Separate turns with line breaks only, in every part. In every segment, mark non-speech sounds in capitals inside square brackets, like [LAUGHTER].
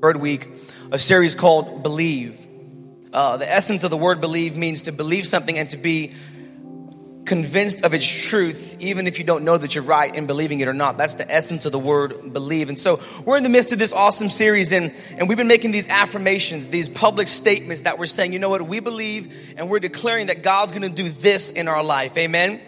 Word Week, a series called Believe. Uh, the essence of the word believe means to believe something and to be convinced of its truth, even if you don't know that you're right in believing it or not. That's the essence of the word believe. And so we're in the midst of this awesome series, and, and we've been making these affirmations, these public statements that we're saying, you know what, we believe, and we're declaring that God's gonna do this in our life. Amen.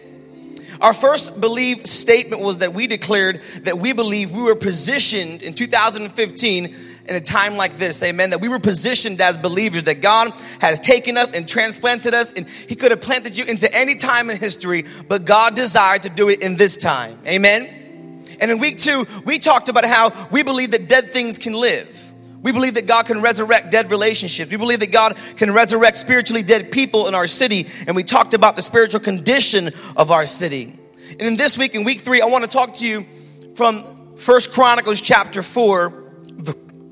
Our first believe statement was that we declared that we believe we were positioned in 2015 in a time like this, amen, that we were positioned as believers, that God has taken us and transplanted us, and He could have planted you into any time in history, but God desired to do it in this time, amen. And in week two, we talked about how we believe that dead things can live. We believe that God can resurrect dead relationships. We believe that God can resurrect spiritually dead people in our city. And we talked about the spiritual condition of our city. And in this week, in week three, I want to talk to you from First Chronicles chapter 4,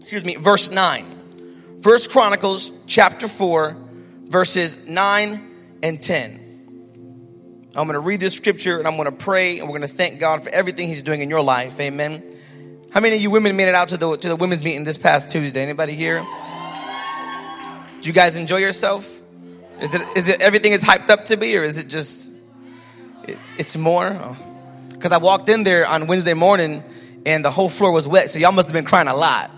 excuse me, verse 9. First Chronicles chapter 4, verses 9 and 10. I'm going to read this scripture and I'm going to pray and we're going to thank God for everything He's doing in your life. Amen. How many of you women made it out to the to the women's meeting this past Tuesday? Anybody here? Did you guys enjoy yourself? Is it is it everything is hyped up to be, or is it just it's it's more? Because oh. I walked in there on Wednesday morning and the whole floor was wet, so y'all must have been crying a lot.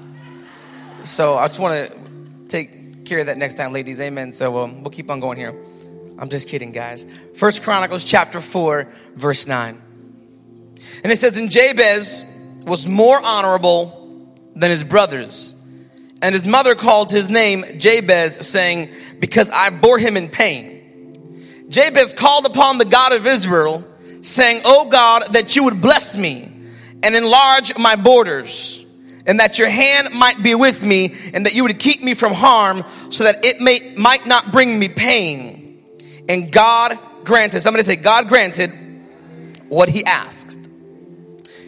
So I just want to take care of that next time, ladies. Amen. So we'll keep on going here. I'm just kidding, guys. First Chronicles chapter four, verse nine, and it says, And Jabez." was more honorable than his brothers. And his mother called his name Jabez, saying, Because I bore him in pain. Jabez called upon the God of Israel, saying, O God, that you would bless me and enlarge my borders, and that your hand might be with me, and that you would keep me from harm, so that it may, might not bring me pain. And God granted, somebody say, God granted what he asked.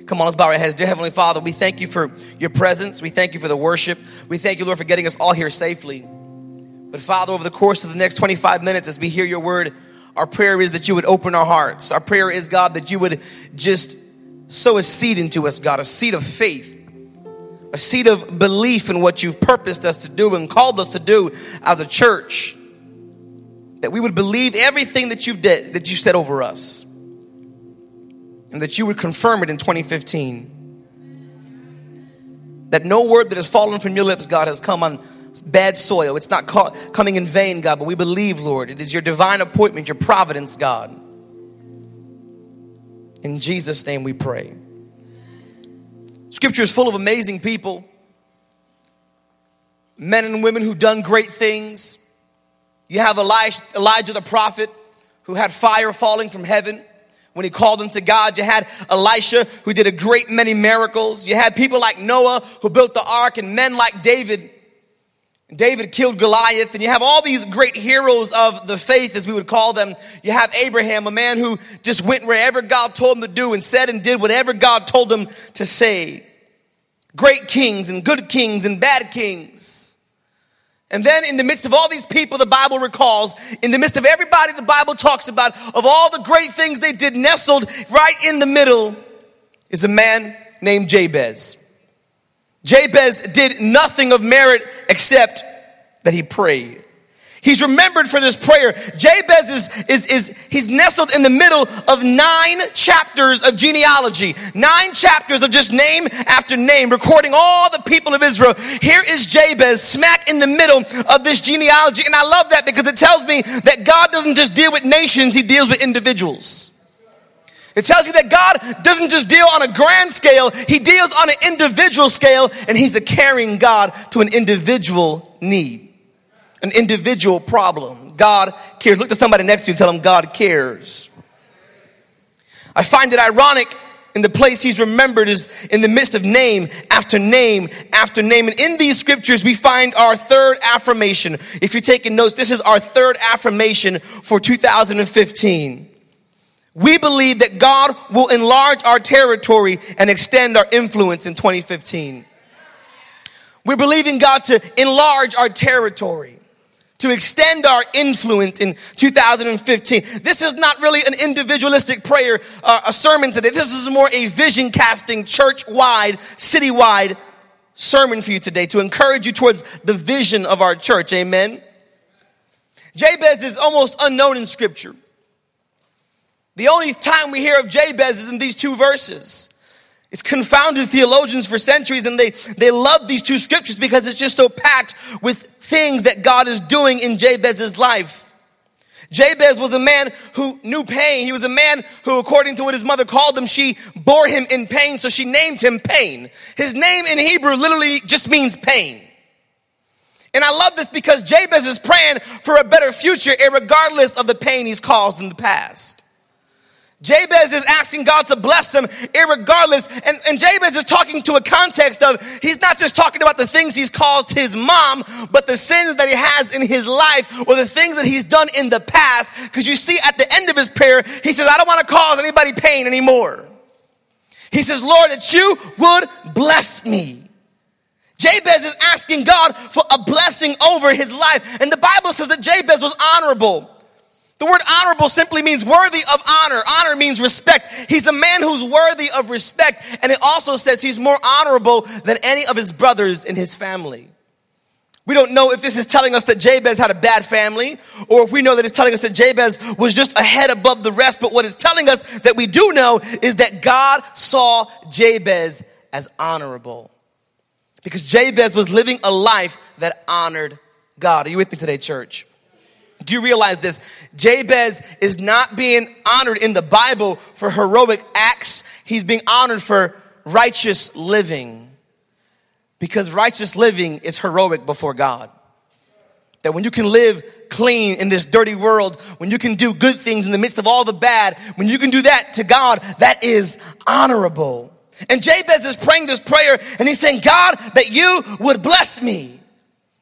Come on, let's bow our heads. Dear Heavenly Father, we thank you for your presence. We thank you for the worship. We thank you, Lord, for getting us all here safely. But Father, over the course of the next 25 minutes, as we hear your word, our prayer is that you would open our hearts. Our prayer is, God, that you would just sow a seed into us, God, a seed of faith, a seed of belief in what you've purposed us to do and called us to do as a church. That we would believe everything that you've did, that you said over us and that you would confirm it in 2015. That no word that has fallen from your lips, God, has come on bad soil. It's not coming in vain, God, but we believe, Lord, it is your divine appointment, your providence, God. In Jesus' name we pray. Scripture is full of amazing people, men and women who've done great things. You have Elijah, Elijah the prophet who had fire falling from heaven when he called them to God. You had Elisha who did a great many miracles. You had people like Noah who built the ark and men like David. David killed Goliath and you have all these great heroes of the faith as we would call them. You have Abraham, a man who just went wherever God told him to do and said and did whatever God told him to say. Great kings and good kings and bad kings. And then in the midst of all these people the Bible recalls, in the midst of everybody the Bible talks about, of all the great things they did, nestled right in the middle is a man named Jabez. Jabez did nothing of merit except that he prayed. He's remembered for this prayer. Jabez is, is, is, he's nestled in the middle of nine chapters of genealogy, nine chapters of just name after name, recording all the people of Israel. Here is Jabez smack in the middle of this genealogy. And I love that because it tells me that God doesn't just deal with nations, he deals with individuals. It tells you that God doesn't just deal on a grand scale, He deals on an individual scale, and He's a caring God to an individual need an individual problem. God cares. Look to somebody next to you and tell them God cares. I find it ironic in the place he's remembered is in the midst of name after name after name. And in these scriptures, we find our third affirmation. If you're taking notes, this is our third affirmation for 2015. We believe that God will enlarge our territory and extend our influence in 2015. We're believing God to enlarge our territory to extend our influence in 2015. This is not really an individualistic prayer, uh, a sermon today. This is more a vision casting, church wide, city wide sermon for you today to encourage you towards the vision of our church. Amen. Jabez is almost unknown in scripture. The only time we hear of Jabez is in these two verses. It's confounded theologians for centuries and they, they love these two scriptures because it's just so packed with things that God is doing in Jabez's life. Jabez was a man who knew pain. He was a man who, according to what his mother called him, she bore him in pain, so she named him Pain. His name in Hebrew literally just means pain. And I love this because Jabez is praying for a better future, regardless of the pain he's caused in the past. Jabez is asking God to bless him regardless. And, and Jabez is talking to a context of, he's not just talking about the things he's caused his mom, but the sins that he has in his life or the things that he's done in the past. Because you see, at the end of his prayer, he says, I don't want to cause anybody pain anymore. He says, Lord, that you would bless me. Jabez is asking God for a blessing over his life. And the Bible says that Jabez was honorable. The word honorable simply means worthy of honor. Honor means respect. He's a man who's worthy of respect. And it also says he's more honorable than any of his brothers in his family. We don't know if this is telling us that Jabez had a bad family, or if we know that it's telling us that Jabez was just a head above the rest. But what it's telling us that we do know is that God saw Jabez as honorable. Because Jabez was living a life that honored God. Are you with me today, church? Do you realize this? Jabez is not being honored in the Bible for heroic acts. He's being honored for righteous living. Because righteous living is heroic before God. That when you can live clean in this dirty world, when you can do good things in the midst of all the bad, when you can do that to God, that is honorable. And Jabez is praying this prayer and he's saying, God, that you would bless me.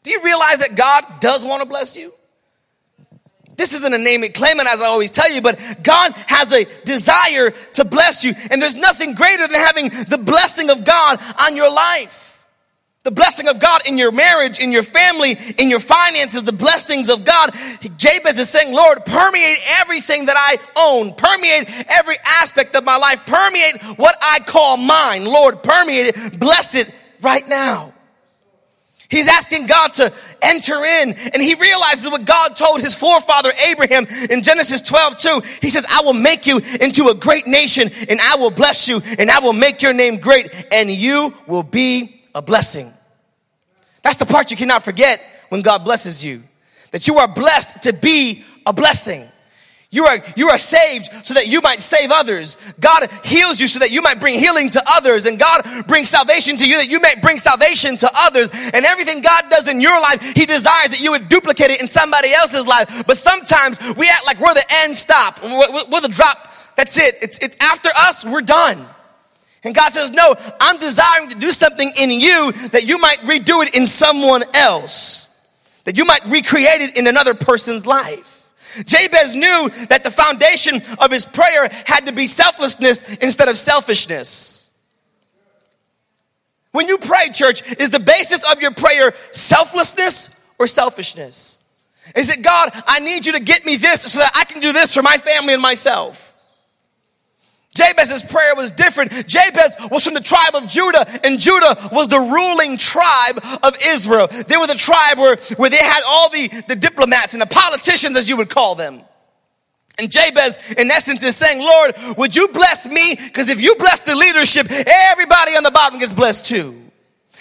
Do you realize that God does want to bless you? This isn't a name it, claim it, as I always tell you, but God has a desire to bless you. And there's nothing greater than having the blessing of God on your life. The blessing of God in your marriage, in your family, in your finances, the blessings of God. Jabez is saying, Lord, permeate everything that I own, permeate every aspect of my life, permeate what I call mine. Lord, permeate it, bless it right now. He's asking God to enter in and he realizes what God told his forefather Abraham in Genesis 12, 2. He says, I will make you into a great nation and I will bless you and I will make your name great and you will be a blessing. That's the part you cannot forget when God blesses you. That you are blessed to be a blessing. You are, you are saved so that you might save others. God heals you so that you might bring healing to others. And God brings salvation to you that you may bring salvation to others. And everything God does in your life, He desires that you would duplicate it in somebody else's life. But sometimes we act like we're the end stop. We're, we're the drop. That's it. It's, it's after us, we're done. And God says, no, I'm desiring to do something in you that you might redo it in someone else. That you might recreate it in another person's life. Jabez knew that the foundation of his prayer had to be selflessness instead of selfishness. When you pray, church, is the basis of your prayer selflessness or selfishness? Is it God, I need you to get me this so that I can do this for my family and myself? Jabez's prayer was different. Jabez was from the tribe of Judah, and Judah was the ruling tribe of Israel. They were the tribe where, where they had all the, the diplomats and the politicians, as you would call them. And Jabez, in essence, is saying, Lord, would you bless me? Because if you bless the leadership, everybody on the bottom gets blessed too.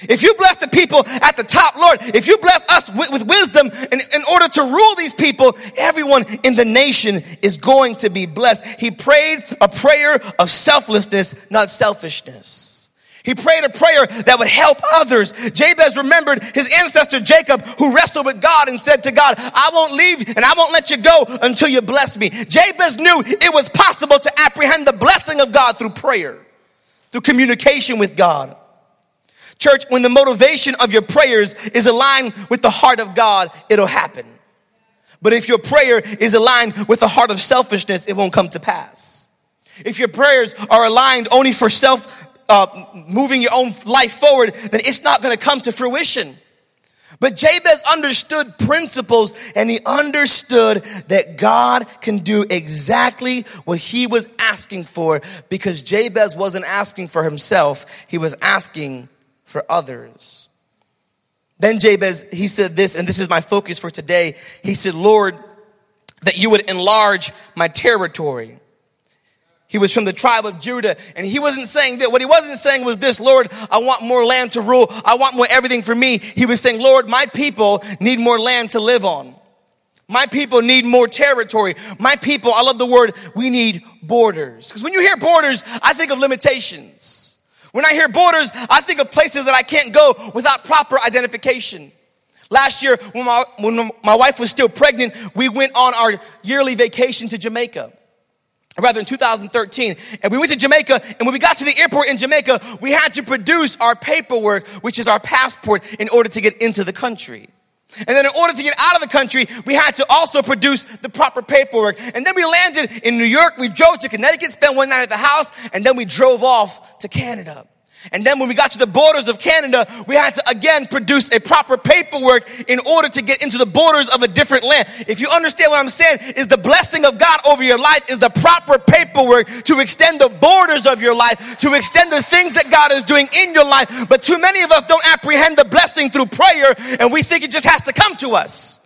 If you bless the people at the top, Lord, if you bless us with, with wisdom in, in order to rule these people, everyone in the nation is going to be blessed. He prayed a prayer of selflessness, not selfishness. He prayed a prayer that would help others. Jabez remembered his ancestor Jacob who wrestled with God and said to God, I won't leave and I won't let you go until you bless me. Jabez knew it was possible to apprehend the blessing of God through prayer, through communication with God. Church, when the motivation of your prayers is aligned with the heart of God, it'll happen. But if your prayer is aligned with the heart of selfishness, it won't come to pass. If your prayers are aligned only for self, uh, moving your own life forward, then it's not going to come to fruition. But Jabez understood principles and he understood that God can do exactly what he was asking for because Jabez wasn't asking for himself, he was asking for others. Then Jabez, he said this, and this is my focus for today. He said, Lord, that you would enlarge my territory. He was from the tribe of Judah, and he wasn't saying that. What he wasn't saying was this, Lord, I want more land to rule. I want more everything for me. He was saying, Lord, my people need more land to live on. My people need more territory. My people, I love the word, we need borders. Because when you hear borders, I think of limitations. When I hear borders, I think of places that I can't go without proper identification. Last year, when my, when my wife was still pregnant, we went on our yearly vacation to Jamaica rather in 2013 and we went to jamaica and when we got to the airport in jamaica we had to produce our paperwork which is our passport in order to get into the country and then in order to get out of the country we had to also produce the proper paperwork. And then we landed in new york. We drove to connecticut spent one night at the house and then we drove off to canada and then when we got to the borders of Canada, we had to again produce a proper paperwork in order to get into the borders of a different land. If you understand what I'm saying, is the blessing of God over your life is the proper paperwork to extend the borders of your life, to extend the things that God is doing in your life. But too many of us don't apprehend the blessing through prayer and we think it just has to come to us.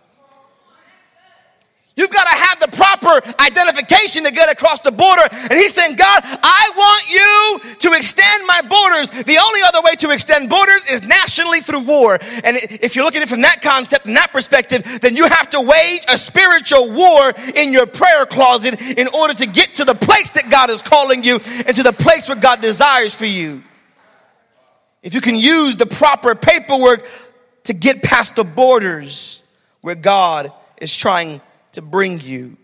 You've got to have the proper identification to get across the border. And he's saying, God, I want you to extend my borders. The only other way to extend borders is nationally through war. And if you're looking at it from that concept and that perspective, then you have to wage a spiritual war in your prayer closet in order to get to the place that God is calling you and to the place where God desires for you. If you can use the proper paperwork to get past the borders where God is trying to bring you.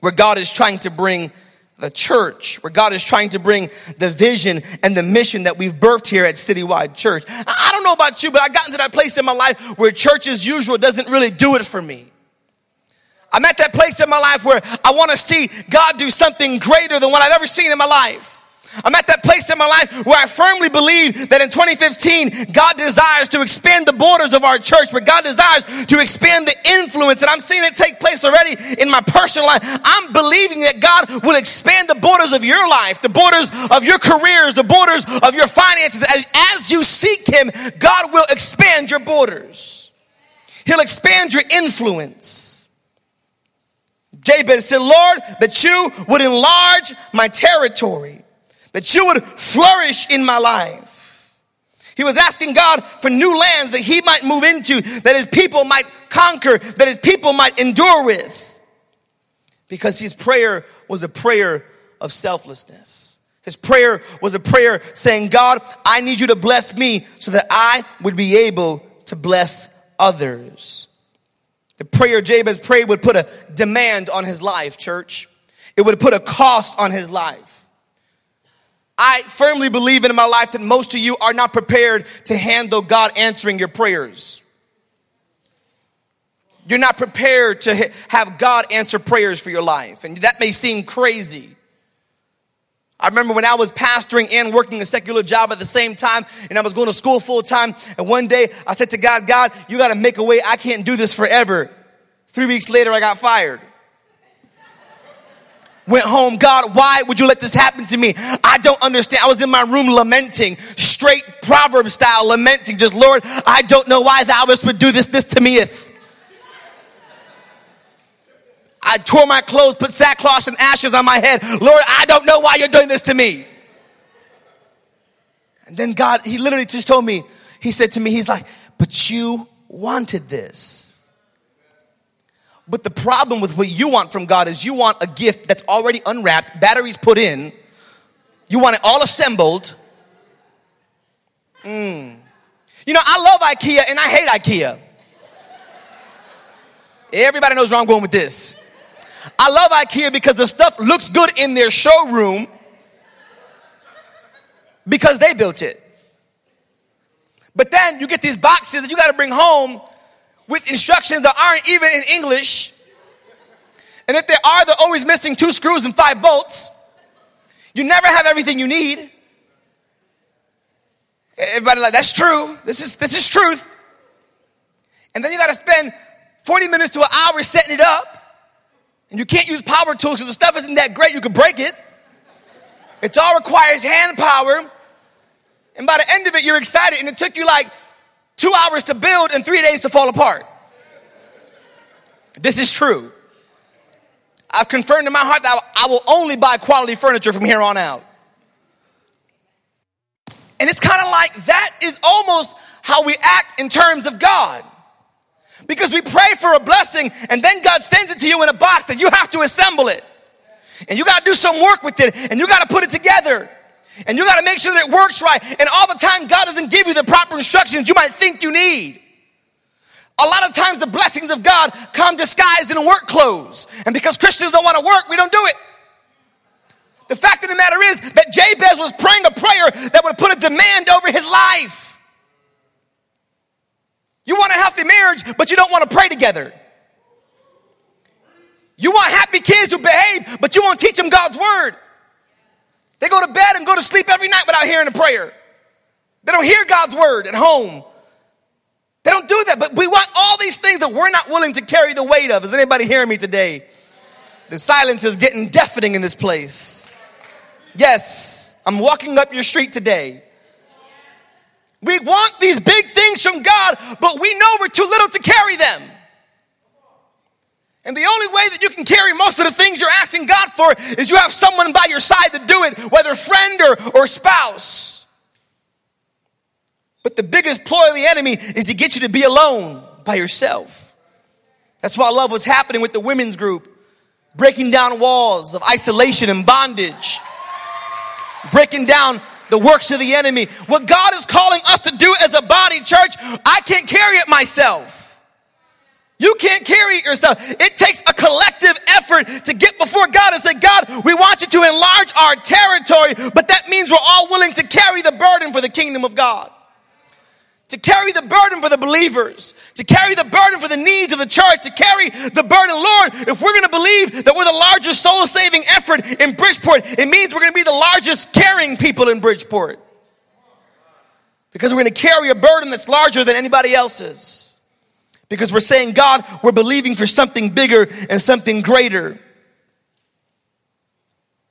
Where God is trying to bring the church, where God is trying to bring the vision and the mission that we've birthed here at Citywide Church. I don't know about you, but I've gotten to that place in my life where church as usual doesn't really do it for me. I'm at that place in my life where I want to see God do something greater than what I've ever seen in my life. I'm at that place in my life where I firmly believe that in 2015, God desires to expand the borders of our church, where God desires to expand the influence. And I'm seeing it take place already in my personal life. I'm believing that God will expand the borders of your life, the borders of your careers, the borders of your finances. As, as you seek Him, God will expand your borders. He'll expand your influence. Jabez said, Lord, that you would enlarge my territory that you would flourish in my life. He was asking God for new lands that he might move into, that his people might conquer, that his people might endure with. Because his prayer was a prayer of selflessness. His prayer was a prayer saying, God, I need you to bless me so that I would be able to bless others. The prayer Jabez prayed would put a demand on his life, church. It would put a cost on his life. I firmly believe in my life that most of you are not prepared to handle God answering your prayers. You're not prepared to have God answer prayers for your life. And that may seem crazy. I remember when I was pastoring and working a secular job at the same time, and I was going to school full time. And one day I said to God, God, you got to make a way. I can't do this forever. Three weeks later, I got fired went home. God, why would you let this happen to me? I don't understand. I was in my room lamenting, straight proverb style lamenting, just Lord, I don't know why thou would do this, this to me. I tore my clothes, put sackcloth and ashes on my head. Lord, I don't know why you're doing this to me. And then God, He literally just told me, He said to me, He's like, but you wanted this. But the problem with what you want from God is you want a gift that's already unwrapped, batteries put in, you want it all assembled. Mm. You know, I love IKEA and I hate IKEA. Everybody knows where I'm going with this. I love IKEA because the stuff looks good in their showroom because they built it. But then you get these boxes that you got to bring home with instructions that aren't even in English. And if they are, they're always missing two screws and five bolts. You never have everything you need. Everybody like, that's true. This is this is truth. And then you gotta spend 40 minutes to an hour setting it up. And you can't use power tools because the stuff isn't that great, you could break it. It all requires hand power. And by the end of it, you're excited, and it took you like two hours to build and three days to fall apart. This is true. I've confirmed in my heart that I will only buy quality furniture from here on out. And it's kind of like that is almost how we act in terms of God. Because we pray for a blessing and then God sends it to you in a box that you have to assemble it. And you got to do some work with it and you got to put it together. And you got to make sure that it works right. And all the time, God doesn't give you the proper instructions you might think you need. A lot of times, the blessings of God come disguised in work clothes. And because Christians don't want to work, we don't do it. The fact of the matter is that Jabez was praying a prayer that would put a demand over his life. You want a healthy marriage, but you don't want to pray together. You want happy kids who behave, but you won't teach them God's word. They go to bed and go to sleep every night without hearing a prayer. They don't hear God's word at home. They don't do that, but we want all these things that we're not willing to carry the weight of. Is anybody hearing me today? The silence is getting deafening in this place. Yes, I'm walking up your street today. We want these big things from God, but we know we're too little to carry them. And the only way that you can carry most of the things you're asking God for is you have someone by your side to do it, whether friend or, or spouse. But the biggest ploy of the enemy is to get you to be alone by yourself. That's why I love what's happening with the women's group, breaking down walls of isolation and bondage, breaking down the works of the enemy. What God is calling us to do as a body, church, I can't carry it myself. You can't carry it yourself. It takes a collective effort to get before God and say, God, we want you to enlarge our territory, but that means we're all willing to carry the burden for the kingdom of God. To carry the burden for the believers, to carry the burden for the needs of the church, to carry the burden, Lord, if we're gonna believe that we're the largest soul saving effort in Bridgeport, it means we're gonna be the largest carrying people in Bridgeport. Because we're gonna carry a burden that's larger than anybody else's. Because we're saying, God, we're believing for something bigger and something greater.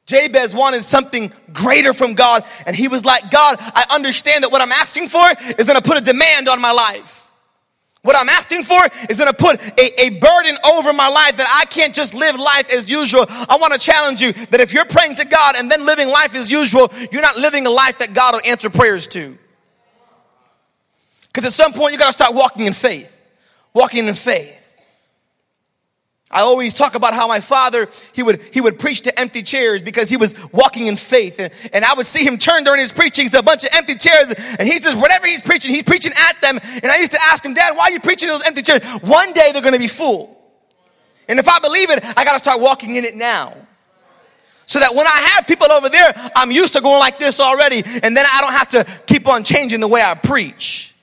Jabez wanted something greater from God, and he was like, God, I understand that what I'm asking for is gonna put a demand on my life. What I'm asking for is gonna put a, a burden over my life that I can't just live life as usual. I wanna challenge you that if you're praying to God and then living life as usual, you're not living a life that God will answer prayers to. Because at some point, you gotta start walking in faith walking in faith. I always talk about how my father, he would, he would preach to empty chairs because he was walking in faith. And, and I would see him turn during his preachings to a bunch of empty chairs. And he's just, whatever he's preaching, he's preaching at them. And I used to ask him, Dad, why are you preaching to those empty chairs? One day they're going to be full. And if I believe it, I got to start walking in it now. So that when I have people over there, I'm used to going like this already. And then I don't have to keep on changing the way I preach.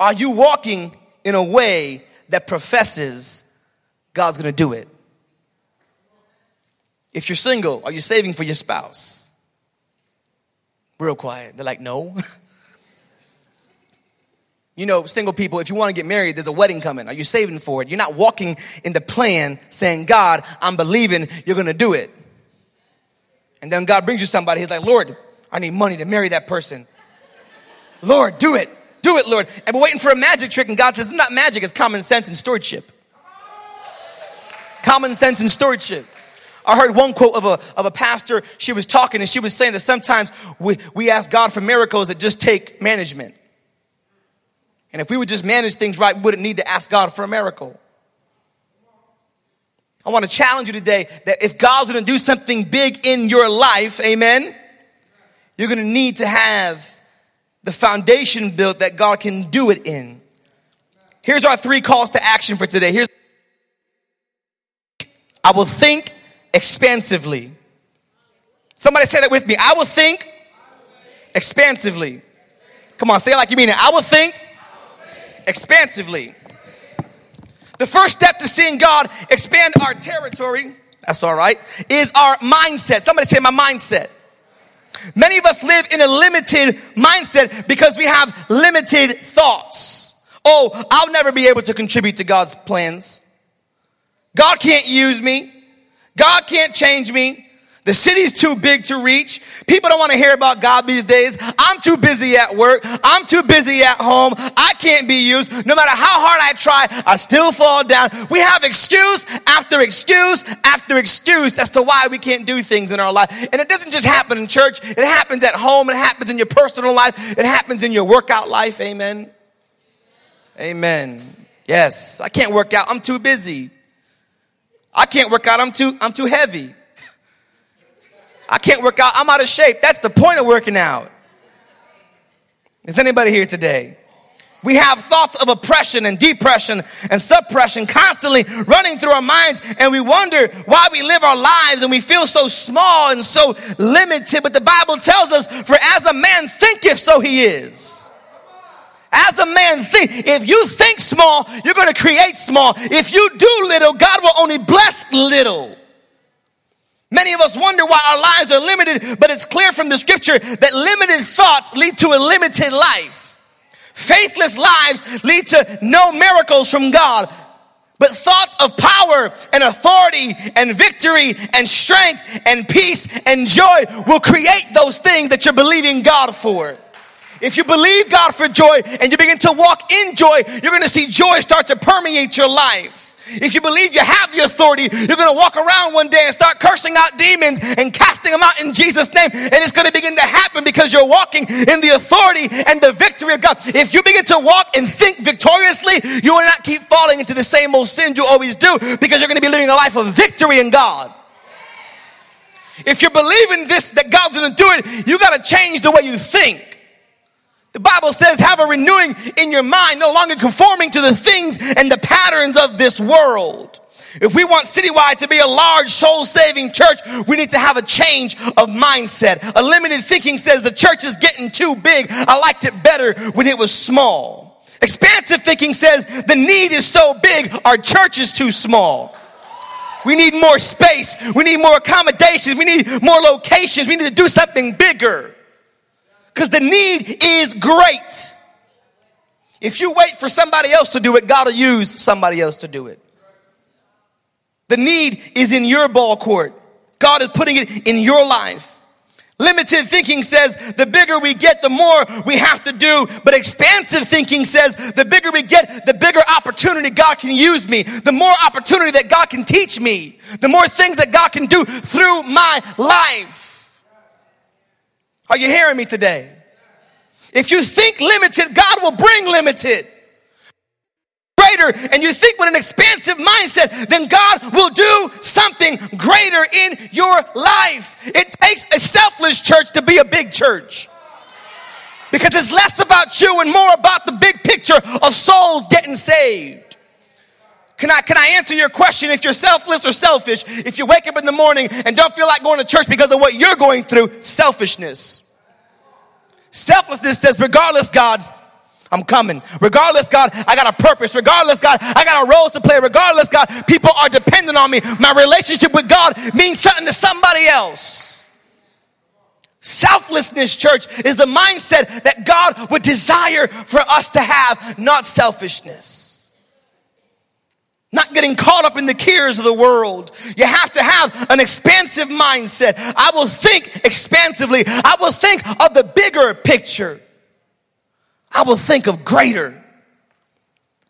Are you walking in a way that professes God's gonna do it? If you're single, are you saving for your spouse? Real quiet. They're like, no. [LAUGHS] you know, single people, if you want to get married, there's a wedding coming. Are you saving for it? You're not walking in the plan saying, God, I'm believing you're going to do it. And then God brings you somebody, He's like, Lord, I need money to marry that person. [LAUGHS] Lord, do it. Do it, Lord. And we're waiting for a magic trick, and God says, it's not magic, it's common sense and stewardship. Common sense and stewardship. I heard one quote of a, of a pastor. She was talking and she was saying that sometimes we, we ask God for miracles that just take management. And if we would just manage things right, we wouldn't need to ask God for a miracle. I want to challenge you today that if God's going to do something big in your life, amen, you're going to need to have the foundation built that God can do it in. Here's our three calls to action for today. Here's I will think expansively. Somebody say that with me. I will think expansively. Come on, say it like you mean it. I will think expansively. The first step to seeing God expand our territory, that's all right, is our mindset. Somebody say my mindset. Many of us live in a limited mindset because we have limited thoughts. Oh, I'll never be able to contribute to God's plans. God can't use me. God can't change me. The city's too big to reach. People don't want to hear about God these days. I'm too busy at work. I'm too busy at home. I can't be used. No matter how hard I try, I still fall down. We have excuse after excuse after excuse as to why we can't do things in our life. And it doesn't just happen in church. It happens at home. It happens in your personal life. It happens in your workout life. Amen. Amen. Yes. I can't work out. I'm too busy. I can't work out. I'm too, I'm too heavy. I can't work out. I'm out of shape. That's the point of working out. Is anybody here today? We have thoughts of oppression and depression and suppression constantly running through our minds, and we wonder why we live our lives and we feel so small and so limited. But the Bible tells us, For as a man thinketh, so he is. As a man think, if you think small, you're going to create small. If you do little, God will only bless little. Many of us wonder why our lives are limited, but it's clear from the scripture that limited thoughts lead to a limited life. Faithless lives lead to no miracles from God. But thoughts of power and authority and victory and strength and peace and joy will create those things that you're believing God for. If you believe God for joy and you begin to walk in joy, you're going to see joy start to permeate your life. If you believe you have the authority, you're going to walk around one day and start cursing out demons and casting them out in Jesus' name. And it's going to begin to happen because you're walking in the authority and the victory of God. If you begin to walk and think victoriously, you will not keep falling into the same old sins you always do because you're going to be living a life of victory in God. If you're believing this, that God's going to do it, you got to change the way you think. The Bible says, have a renewing in your mind, no longer conforming to the things and the patterns of this world. If we want Citywide to be a large soul saving church, we need to have a change of mindset. A limited thinking says the church is getting too big. I liked it better when it was small. Expansive thinking says the need is so big, our church is too small. We need more space. We need more accommodations. We need more locations. We need to do something bigger because the need is great. If you wait for somebody else to do it, God will use somebody else to do it. The need is in your ball court. God is putting it in your life. Limited thinking says the bigger we get, the more we have to do. But expansive thinking says the bigger we get, the bigger opportunity God can use me. The more opportunity that God can teach me. The more things that God can do through my life. Are you hearing me today? If you think limited, God will bring limited. Greater, and you think with an expansive mindset, then God will do something greater in your life. It takes a selfless church to be a big church. Because it's less about you and more about the big picture of souls getting saved. Can I, can I answer your question if you're selfless or selfish? If you wake up in the morning and don't feel like going to church because of what you're going through, selfishness. Selflessness says, regardless, God, I'm coming. Regardless, God, I got a purpose. Regardless, God, I got a role to play. Regardless, God, people are dependent on me. My relationship with God means something to somebody else. Selflessness, church, is the mindset that God would desire for us to have, not selfishness not getting caught up in the cares of the world. You have to have an expansive mindset. I will think expansively. I will think of the bigger picture. I will think of greater.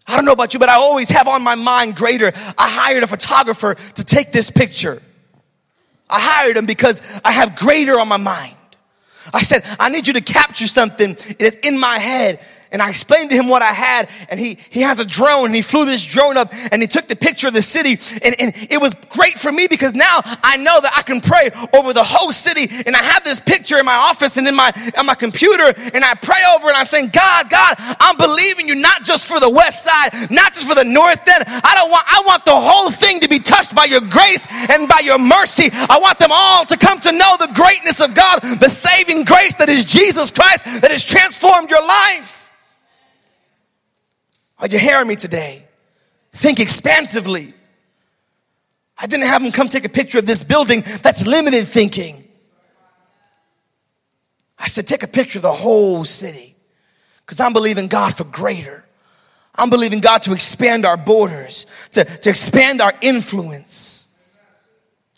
I don't know about you, but I always have on my mind greater. I hired a photographer to take this picture. I hired him because I have greater on my mind. I said, I need you to capture something that's in my head and I explained to him what I had, and he, he has a drone, and he flew this drone up, and he took the picture of the city, and, and it was great for me because now I know that I can pray over the whole city, and I have this picture in my office and in my, on my computer, and I pray over it, and I'm saying, God, God, I'm believing you not just for the west side, not just for the north end, I don't want, I want the whole thing to be touched by your grace and by your mercy. I want them all to come to know the greatness of God, the saving grace that is Jesus Christ that has transformed your life. Are you hearing me today? Think expansively. I didn't have him come take a picture of this building. That's limited thinking. I said, take a picture of the whole city because I'm believing God for greater. I'm believing God to expand our borders, to, to expand our influence.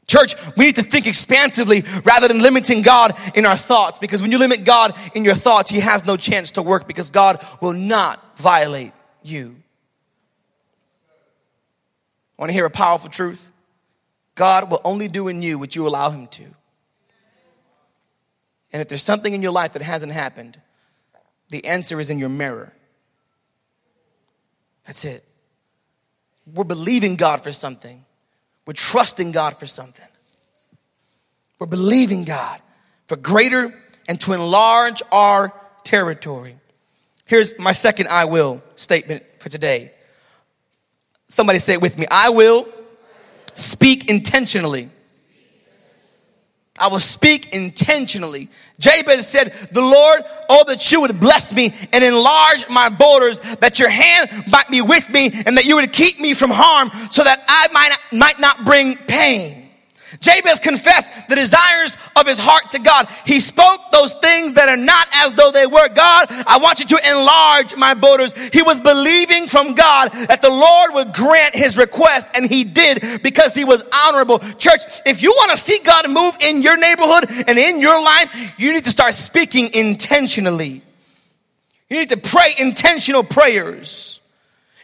Church, we need to think expansively rather than limiting God in our thoughts because when you limit God in your thoughts, He has no chance to work because God will not violate you. Want to hear a powerful truth? God will only do in you what you allow Him to. And if there's something in your life that hasn't happened, the answer is in your mirror. That's it. We're believing God for something. We're trusting God for something. We're believing God for greater and to enlarge our territory. Here's my second I will statement for today. Somebody say it with me. I will speak intentionally. I will speak intentionally. Jabez said, The Lord, oh, that you would bless me and enlarge my borders, that your hand might be with me and that you would keep me from harm so that I might, might not bring pain. Jabez confessed the desires of his heart to God. He spoke those things that are not as though they were. God, I want you to enlarge my borders. He was believing from God that the Lord would grant his request, and he did because he was honorable. Church, if you want to see God move in your neighborhood and in your life, you need to start speaking intentionally. You need to pray intentional prayers.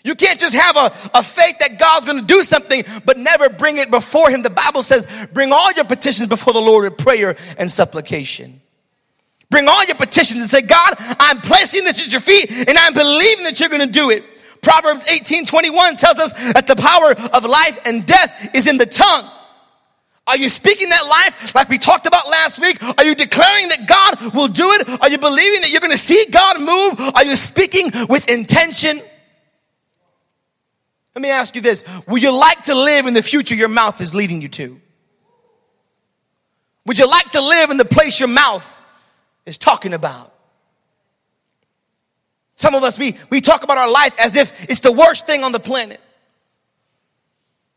You can't just have a, a faith that God's going to do something, but never bring it before Him. The Bible says, bring all your petitions before the Lord in prayer and supplication. Bring all your petitions and say, God, I'm placing this at your feet and I'm believing that you're going to do it. Proverbs 18 21 tells us that the power of life and death is in the tongue. Are you speaking that life like we talked about last week? Are you declaring that God will do it? Are you believing that you're going to see God move? Are you speaking with intention? Let me ask you this Would you like to live in the future your mouth is leading you to? Would you like to live in the place your mouth is talking about? Some of us, we, we talk about our life as if it's the worst thing on the planet.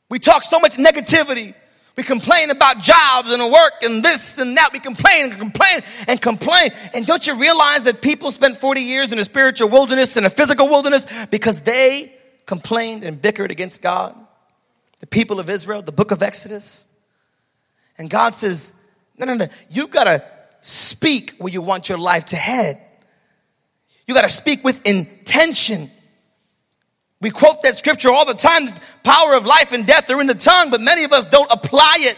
We talk so much negativity. We complain about jobs and work and this and that. We complain and complain and complain. And don't you realize that people spent 40 years in a spiritual wilderness and a physical wilderness because they complained and bickered against God, the people of Israel, the book of Exodus. And God says, No, no, no, you gotta speak where you want your life to head. You gotta speak with intention. We quote that scripture all the time the power of life and death are in the tongue, but many of us don't apply it.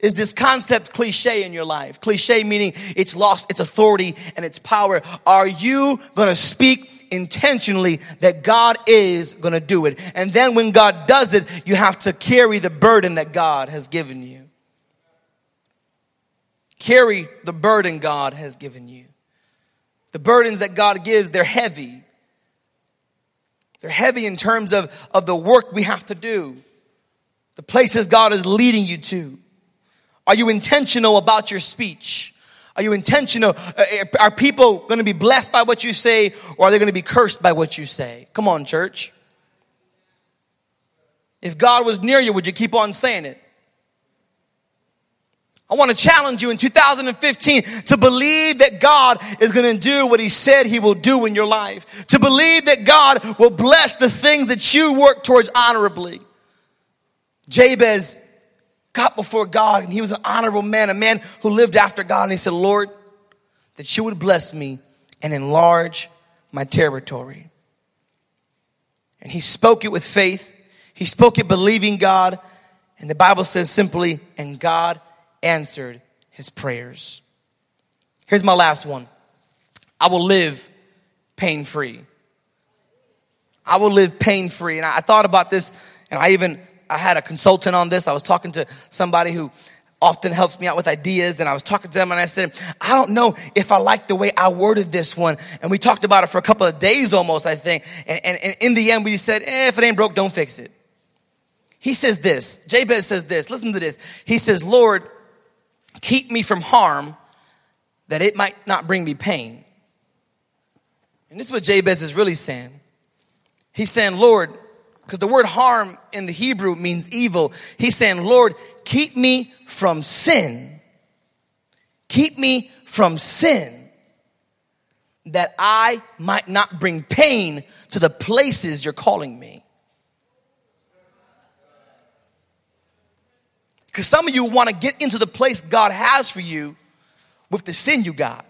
Is this concept cliche in your life? Cliche meaning it's lost its authority and its power. Are you gonna speak intentionally that God is going to do it. And then when God does it, you have to carry the burden that God has given you. Carry the burden God has given you. The burdens that God gives, they're heavy. They're heavy in terms of, of the work we have to do, the places God is leading you to. Are you intentional about your speech? Are you intentional? Uh, are people going to be blessed by what you say or are they going to be cursed by what you say? Come on, church. If God was near you, would you keep on saying it? I want to challenge you in 2015 to believe that God is going to do what He said He will do in your life. To believe that God will bless the things that you work towards honorably. Jabez got before God and he was an honorable man, a man who lived after God. And he said, Lord, that you would bless me and enlarge my territory. And he spoke it with faith. He spoke it believing God. And the Bible says simply, and God answered his prayers. Here's my last one I will live pain free. I will live pain free. And I thought about this, and I even I had a consultant on this. I was talking to somebody who often helps me out with ideas. And I was talking to them and I said, I don't know if I like the way I worded this one. And we talked about it for a couple of days almost, I think. And, and, and in the end, we said, eh, if it ain't broke, don't fix it. He says this, Jabez says this, listen to this. He says, Lord, keep me from harm that it might not bring me pain. And this is what Jabez is really saying. He's saying, Lord, because the word harm in the Hebrew means evil. He's saying, Lord, keep me from sin. Keep me from sin that I might not bring pain to the places you're calling me. Because some of you want to get into the place God has for you with the sin you got.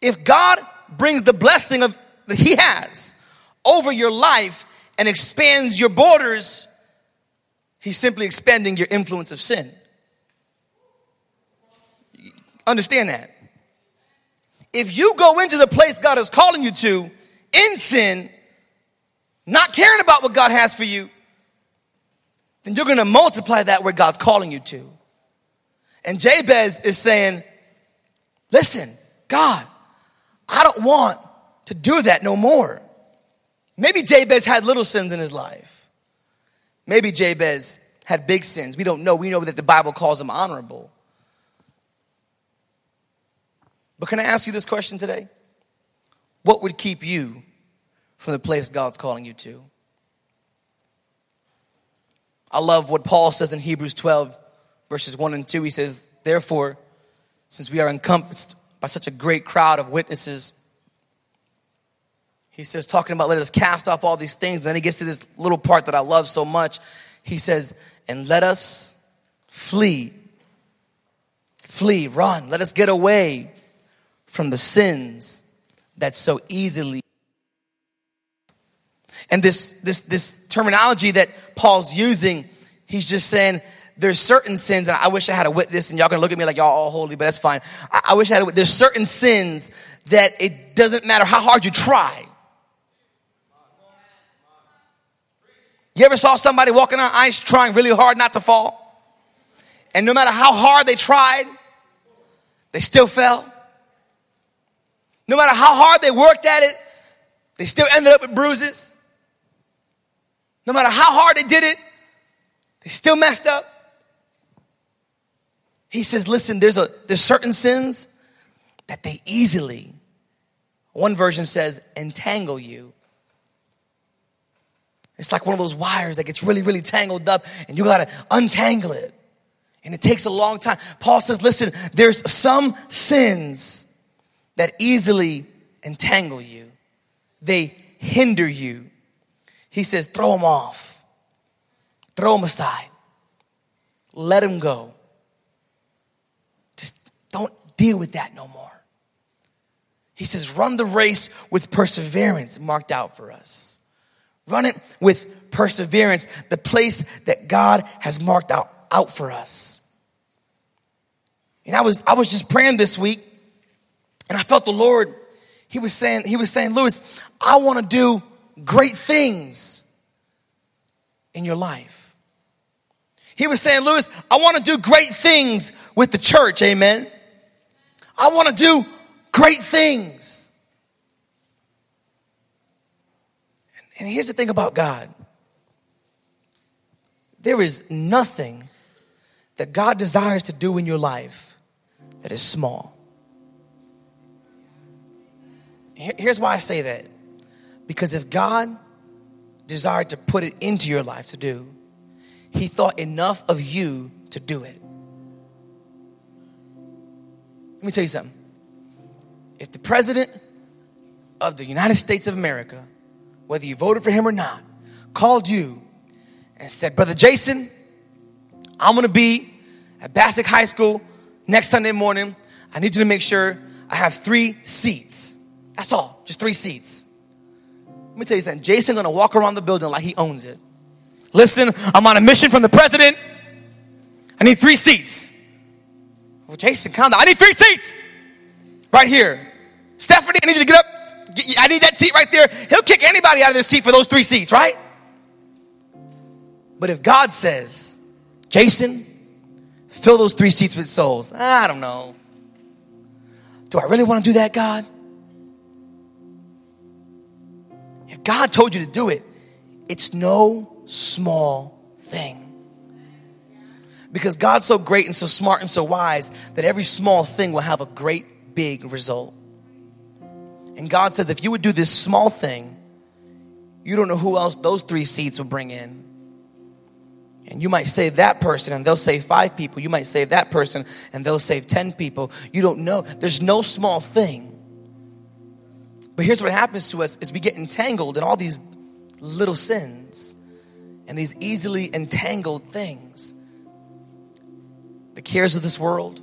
If God brings the blessing of that He has over your life and expands your borders, He's simply expanding your influence of sin. Understand that. If you go into the place God is calling you to in sin, not caring about what God has for you, then you're going to multiply that where God's calling you to. And Jabez is saying, Listen, God, I don't want to do that no more. Maybe Jabez had little sins in his life. Maybe Jabez had big sins. We don't know. We know that the Bible calls him honorable. But can I ask you this question today? What would keep you from the place God's calling you to? I love what Paul says in Hebrews 12, verses 1 and 2. He says, Therefore, since we are encompassed by such a great crowd of witnesses, he says, talking about let us cast off all these things. And then he gets to this little part that I love so much. He says, and let us flee. Flee, run. Let us get away from the sins that so easily. And this, this, this terminology that Paul's using, he's just saying, there's certain sins, and I wish I had a witness, and y'all can look at me like y'all all holy, but that's fine. I, I wish I had a There's certain sins that it doesn't matter how hard you try. You ever saw somebody walking on ice trying really hard not to fall? And no matter how hard they tried, they still fell. No matter how hard they worked at it, they still ended up with bruises. No matter how hard they did it, they still messed up. He says, listen, there's a there's certain sins that they easily, one version says, entangle you. It's like one of those wires that gets really, really tangled up and you gotta untangle it. And it takes a long time. Paul says, listen, there's some sins that easily entangle you, they hinder you. He says, throw them off, throw them aside, let them go. Just don't deal with that no more. He says, run the race with perseverance marked out for us. Run it with perseverance, the place that God has marked out, out for us. And I was, I was just praying this week and I felt the Lord, He was saying, He was saying, Lewis, I want to do great things in your life. He was saying, Lewis, I want to do great things with the church, amen. I want to do great things. And here's the thing about God there is nothing that God desires to do in your life that is small. Here's why I say that. Because if God desired to put it into your life to do, He thought enough of you to do it. Let me tell you something. If the President of the United States of America whether you voted for him or not, called you and said, Brother Jason, I'm gonna be at Bassick High School next Sunday morning. I need you to make sure I have three seats. That's all, just three seats. Let me tell you something. Jason gonna walk around the building like he owns it. Listen, I'm on a mission from the president. I need three seats. Well, Jason, calm down. I need three seats right here. Stephanie, I need you to get up I need that seat right there. He'll kick anybody out of their seat for those three seats, right? But if God says, Jason, fill those three seats with souls, I don't know. Do I really want to do that, God? If God told you to do it, it's no small thing. Because God's so great and so smart and so wise that every small thing will have a great big result. And God says, if you would do this small thing, you don't know who else those three seeds will bring in. And you might save that person and they'll save five people. You might save that person and they'll save 10 people. You don't know. There's no small thing. But here's what happens to us is we get entangled in all these little sins. and these easily entangled things. The cares of this world,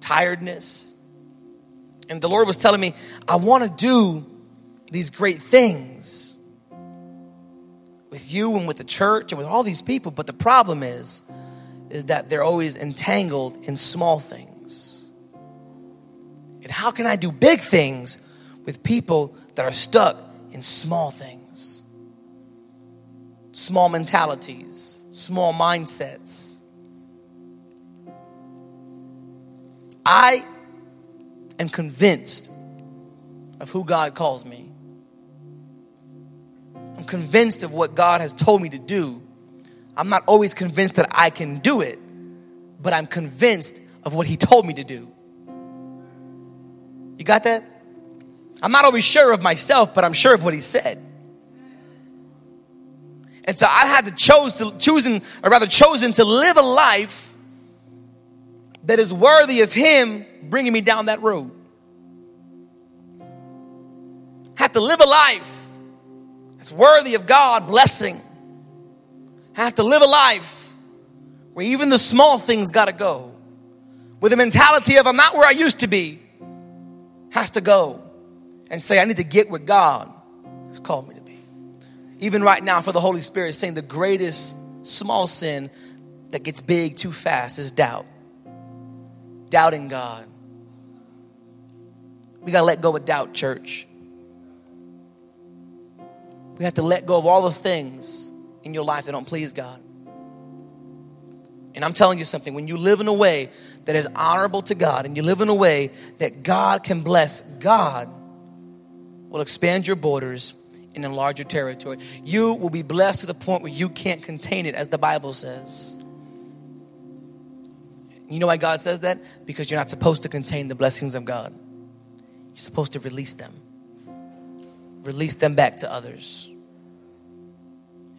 tiredness. And the Lord was telling me, I want to do these great things with you and with the church and with all these people, but the problem is is that they're always entangled in small things. And how can I do big things with people that are stuck in small things? Small mentalities, small mindsets. I am convinced of who God calls me. I'm convinced of what God has told me to do. I'm not always convinced that I can do it, but I'm convinced of what He told me to do. You got that? I'm not always sure of myself, but I'm sure of what He said. And so I had to choose to choosing, or rather chosen to live a life that is worthy of Him bringing me down that road. Have to live a life that's worthy of God blessing. I have to live a life where even the small things got to go. With the mentality of I'm not where I used to be, has to go and say, I need to get where God has called me to be. Even right now, for the Holy Spirit, saying the greatest small sin that gets big too fast is doubt. Doubting God. We got to let go of doubt, church. We have to let go of all the things in your life that don't please God. And I'm telling you something when you live in a way that is honorable to God and you live in a way that God can bless, God will expand your borders and enlarge your territory. You will be blessed to the point where you can't contain it, as the Bible says. You know why God says that? Because you're not supposed to contain the blessings of God, you're supposed to release them release them back to others.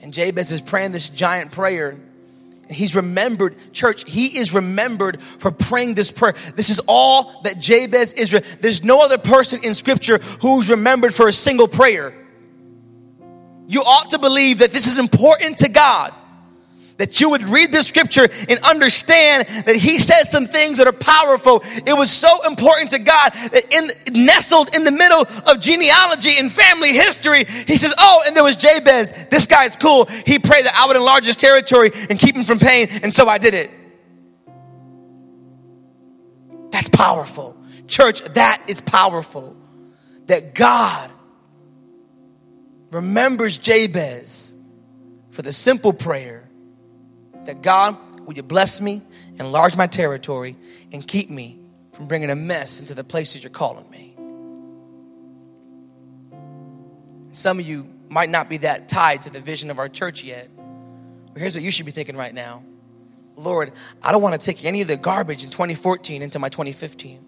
And Jabez is praying this giant prayer. And he's remembered, church, he is remembered for praying this prayer. This is all that Jabez is. There's no other person in scripture who's remembered for a single prayer. You ought to believe that this is important to God that you would read the scripture and understand that he says some things that are powerful. It was so important to God that in nestled in the middle of genealogy and family history, he says, "Oh, and there was Jabez. This guy's cool. He prayed that I would enlarge his territory and keep him from pain, and so I did it." That's powerful. Church, that is powerful. That God remembers Jabez for the simple prayer that God, would you bless me, enlarge my territory, and keep me from bringing a mess into the places you're calling me. Some of you might not be that tied to the vision of our church yet. But here's what you should be thinking right now Lord, I don't want to take any of the garbage in 2014 into my 2015.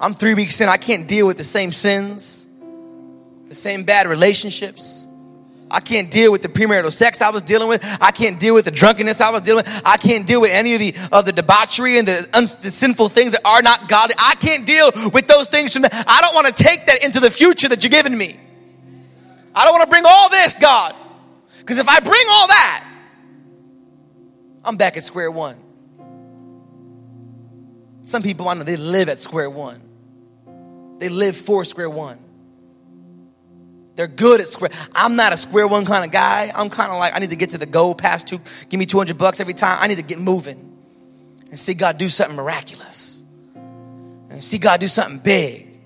I'm three weeks in, I can't deal with the same sins, the same bad relationships, I can't deal with the premarital sex I was dealing with. I can't deal with the drunkenness I was dealing with. I can't deal with any of the of the debauchery and the, un, the sinful things that are not godly. I can't deal with those things from the, I don't want to take that into the future that you're giving me. I don't want to bring all this, God. Because if I bring all that, I'm back at square one. Some people I know they live at square one. They live for square one. They're good at square. I'm not a square one kind of guy. I'm kind of like, I need to get to the goal past two, give me 200 bucks every time. I need to get moving and see God do something miraculous and see God do something big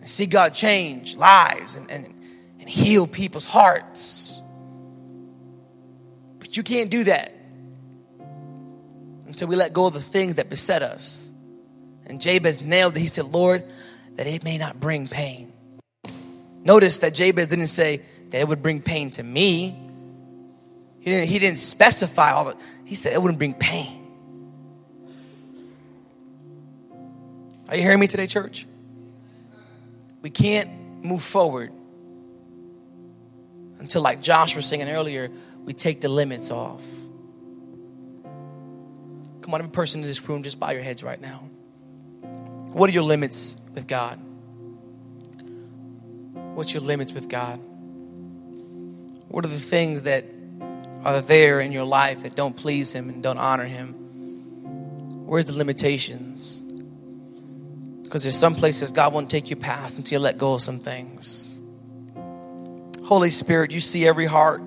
and see God change lives and, and, and heal people's hearts. But you can't do that until we let go of the things that beset us. And Jabez nailed it. He said, Lord, that it may not bring pain. Notice that Jabez didn't say that it would bring pain to me. He didn't, he didn't specify all that. He said it wouldn't bring pain. Are you hearing me today, church? We can't move forward until, like Josh was singing earlier, we take the limits off. Come on, every person in this room, just bow your heads right now. What are your limits with God? What's your limits with God? What are the things that are there in your life that don't please Him and don't honor Him? Where's the limitations? Because there's some places God won't take you past until you let go of some things. Holy Spirit, you see every heart.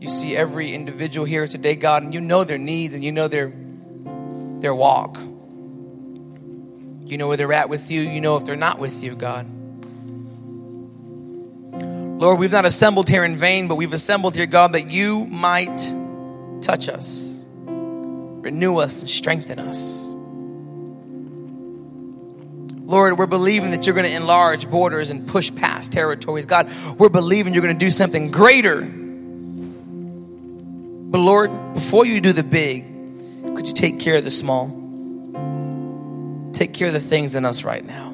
You see every individual here today, God, and you know their needs and you know their their walk. You know where they're at with you. You know if they're not with you, God. Lord, we've not assembled here in vain, but we've assembled here, God, that you might touch us, renew us, and strengthen us. Lord, we're believing that you're going to enlarge borders and push past territories. God, we're believing you're going to do something greater. But Lord, before you do the big, could you take care of the small? Take care of the things in us right now.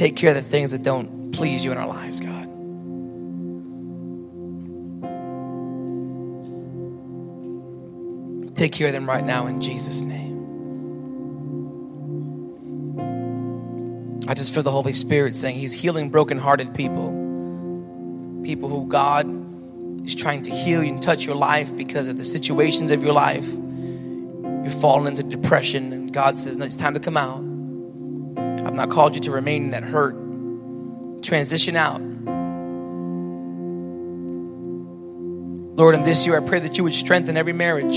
Take care of the things that don't please you in our lives, God. Take care of them right now in Jesus' name. I just feel the Holy Spirit saying He's healing brokenhearted people. People who God is trying to heal and touch your life because of the situations of your life. You've fallen into depression, and God says, No, it's time to come out. I've not called you to remain in that hurt. Transition out. Lord, in this year, I pray that you would strengthen every marriage.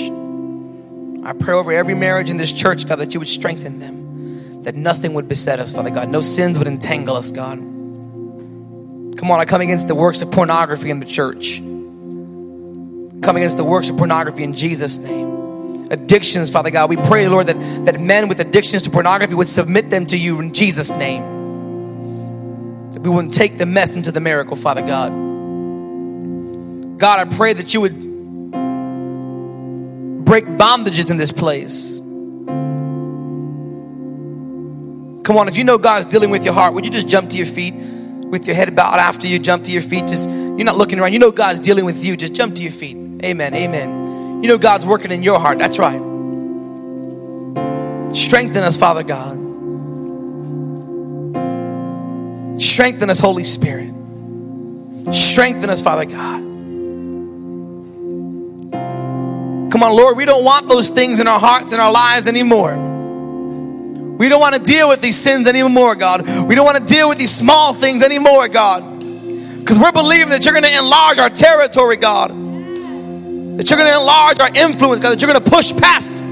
I pray over every marriage in this church, God, that you would strengthen them, that nothing would beset us, Father God. No sins would entangle us, God. Come on, I come against the works of pornography in the church. Come against the works of pornography in Jesus' name addictions, Father God. We pray, Lord, that, that men with addictions to pornography would submit them to you in Jesus' name. That we wouldn't take the mess into the miracle, Father God. God, I pray that you would break bondages in this place. Come on, if you know God's dealing with your heart, would you just jump to your feet with your head bowed after you jump to your feet? Just you're not looking around. You know God's dealing with you. Just jump to your feet. Amen. Amen. You know God's working in your heart. That's right. Strengthen us, Father God. Strengthen us, Holy Spirit. Strengthen us, Father God. Come on, Lord, we don't want those things in our hearts and our lives anymore. We don't want to deal with these sins anymore, God. We don't want to deal with these small things anymore, God. Because we're believing that you're going to enlarge our territory, God. That you're going to enlarge our influence, God. That you're going to push past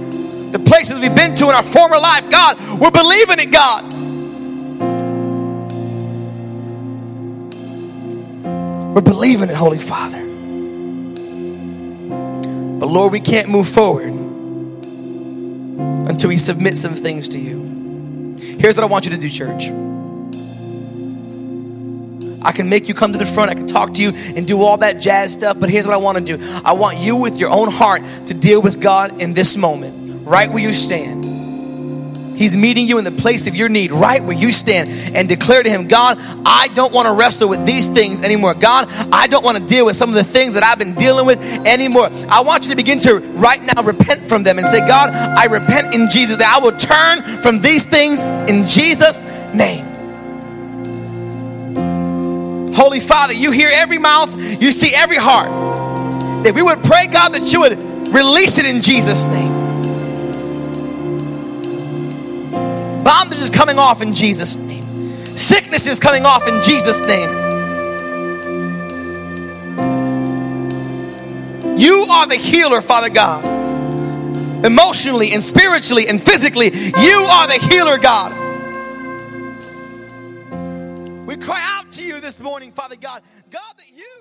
the places we've been to in our former life. God, we're believing it, God. We're believing it, Holy Father. But Lord, we can't move forward until we submit some things to you. Here's what I want you to do, church. I can make you come to the front. I can talk to you and do all that jazz stuff. But here's what I want to do I want you, with your own heart, to deal with God in this moment, right where you stand. He's meeting you in the place of your need, right where you stand, and declare to Him, God, I don't want to wrestle with these things anymore. God, I don't want to deal with some of the things that I've been dealing with anymore. I want you to begin to right now repent from them and say, God, I repent in Jesus' name. I will turn from these things in Jesus' name. Holy Father, you hear every mouth, you see every heart. That we would pray, God, that you would release it in Jesus' name. Bondage is coming off in Jesus' name. Sickness is coming off in Jesus' name. You are the healer, Father God. Emotionally and spiritually and physically, you are the healer, God. Cry out to you this morning, Father God. God, that you